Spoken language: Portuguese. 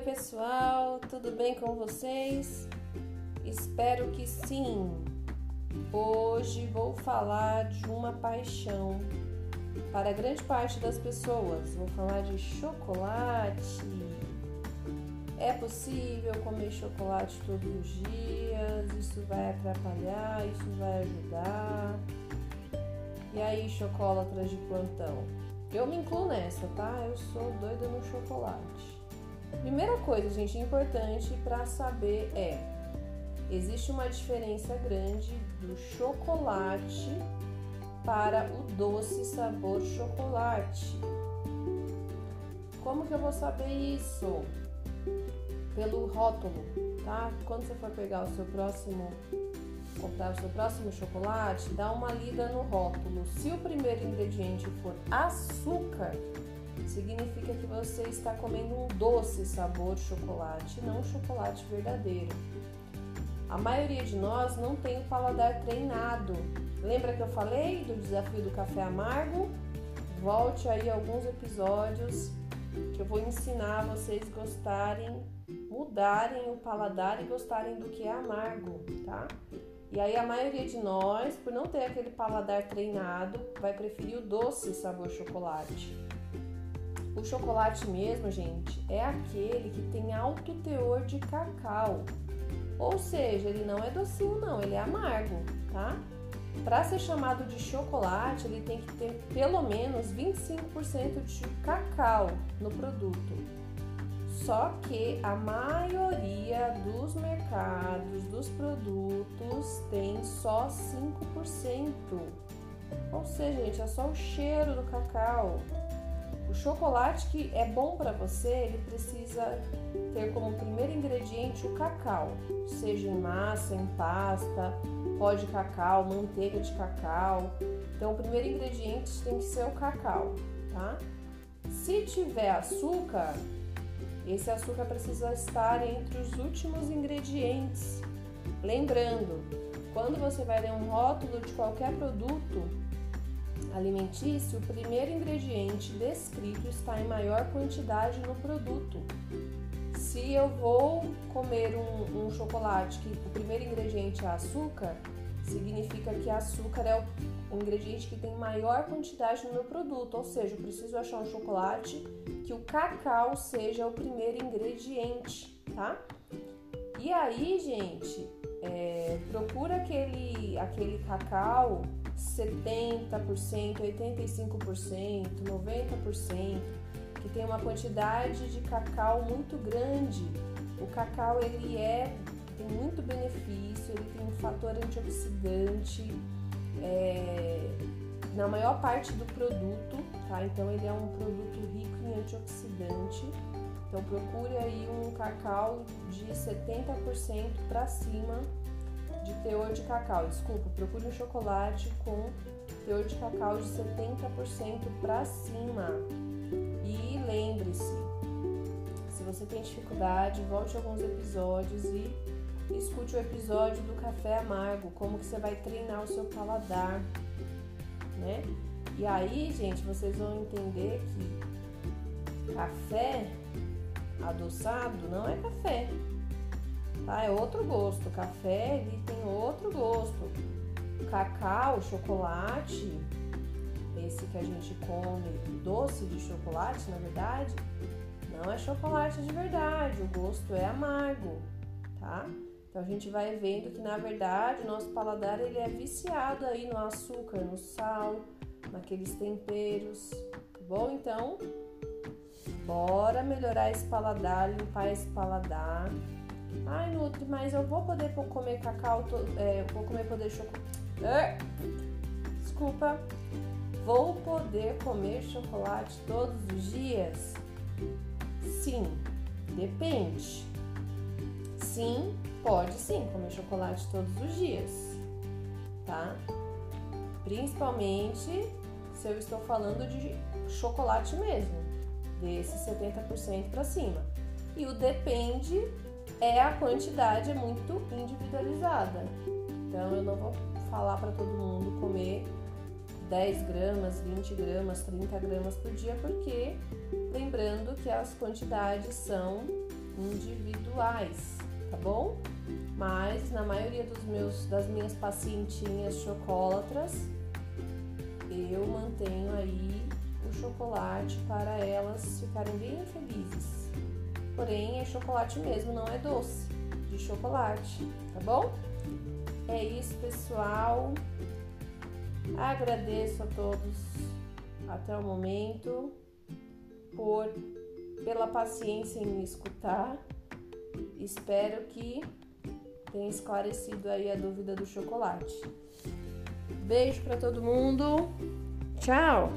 pessoal, tudo bem com vocês? Espero que sim. Hoje vou falar de uma paixão para grande parte das pessoas. Vou falar de chocolate. É possível comer chocolate todos os dias? Isso vai atrapalhar? Isso vai ajudar? E aí, chocolatras de plantão? Eu me incluo nessa, tá? Eu sou doida no chocolate. Primeira coisa, gente, importante para saber é: existe uma diferença grande do chocolate para o doce sabor chocolate. Como que eu vou saber isso? Pelo rótulo, tá? Quando você for pegar o seu próximo comprar o seu próximo chocolate, dá uma lida no rótulo. Se o primeiro ingrediente for açúcar, significa que você está comendo um doce sabor chocolate, não um chocolate verdadeiro. A maioria de nós não tem o paladar treinado. Lembra que eu falei do desafio do café amargo? Volte aí alguns episódios que eu vou ensinar vocês gostarem, mudarem o paladar e gostarem do que é amargo, tá? E aí a maioria de nós, por não ter aquele paladar treinado, vai preferir o doce sabor chocolate. O chocolate mesmo, gente, é aquele que tem alto teor de cacau. Ou seja, ele não é docinho não, ele é amargo, tá? Para ser chamado de chocolate, ele tem que ter pelo menos 25% de cacau no produto. Só que a maioria dos mercados, dos produtos, tem só 5%. Ou seja, gente, é só o cheiro do cacau. O chocolate que é bom para você, ele precisa ter como primeiro ingrediente o cacau, seja em massa, em pasta, pó de cacau, manteiga de cacau. Então, o primeiro ingrediente tem que ser o cacau, tá? Se tiver açúcar, esse açúcar precisa estar entre os últimos ingredientes. Lembrando, quando você vai ler um rótulo de qualquer produto alimentício, o primeiro ingrediente descrito está em maior quantidade no produto. Se eu vou comer um, um chocolate que o primeiro ingrediente é açúcar, significa que açúcar é o ingrediente que tem maior quantidade no meu produto, ou seja, eu preciso achar um chocolate que o cacau seja o primeiro ingrediente, tá? E aí, gente, é, procura aquele, aquele cacau 70%, 85%, 90%, que tem uma quantidade de cacau muito grande. O cacau ele é tem muito benefício, ele tem um fator antioxidante é, na maior parte do produto, tá? Então ele é um produto rico em antioxidante. Então procure aí um cacau de 70% para cima de teor de cacau. Desculpa, procure um chocolate com teor de cacau de 70% para cima. E lembre-se, se você tem dificuldade, volte alguns episódios e escute o episódio do café amargo, como que você vai treinar o seu paladar, né? E aí, gente, vocês vão entender que café adoçado não é café, tá? É outro gosto. Café ele tem outro gosto. Cacau, chocolate, esse que a gente come, doce de chocolate, na verdade, não é chocolate de verdade. O gosto é amargo, tá? Então a gente vai vendo que na verdade o nosso paladar ele é viciado aí no açúcar, no sal, naqueles temperos, tá bom? Então, bora melhorar esse paladar, limpar esse paladar. Ai, Nutri, mas eu vou poder comer cacau, é, vou comer poder chocolate. É, desculpa. Vou poder comer chocolate todos os dias? Sim, depende. Sim, Pode sim comer chocolate todos os dias, tá? Principalmente se eu estou falando de chocolate mesmo, desse 70% para cima. E o depende é a quantidade é muito individualizada. Então eu não vou falar para todo mundo comer 10 gramas, 20 gramas, 30 gramas por dia, porque lembrando que as quantidades são individuais, tá bom? Mas na maioria dos meus das minhas pacientinhas chocolatras, eu mantenho aí o chocolate para elas ficarem bem felizes. Porém, é chocolate mesmo, não é doce, de chocolate, tá bom? É isso, pessoal. Agradeço a todos até o momento por pela paciência em me escutar. Espero que tenha esclarecido aí a dúvida do chocolate. Beijo para todo mundo. Tchau.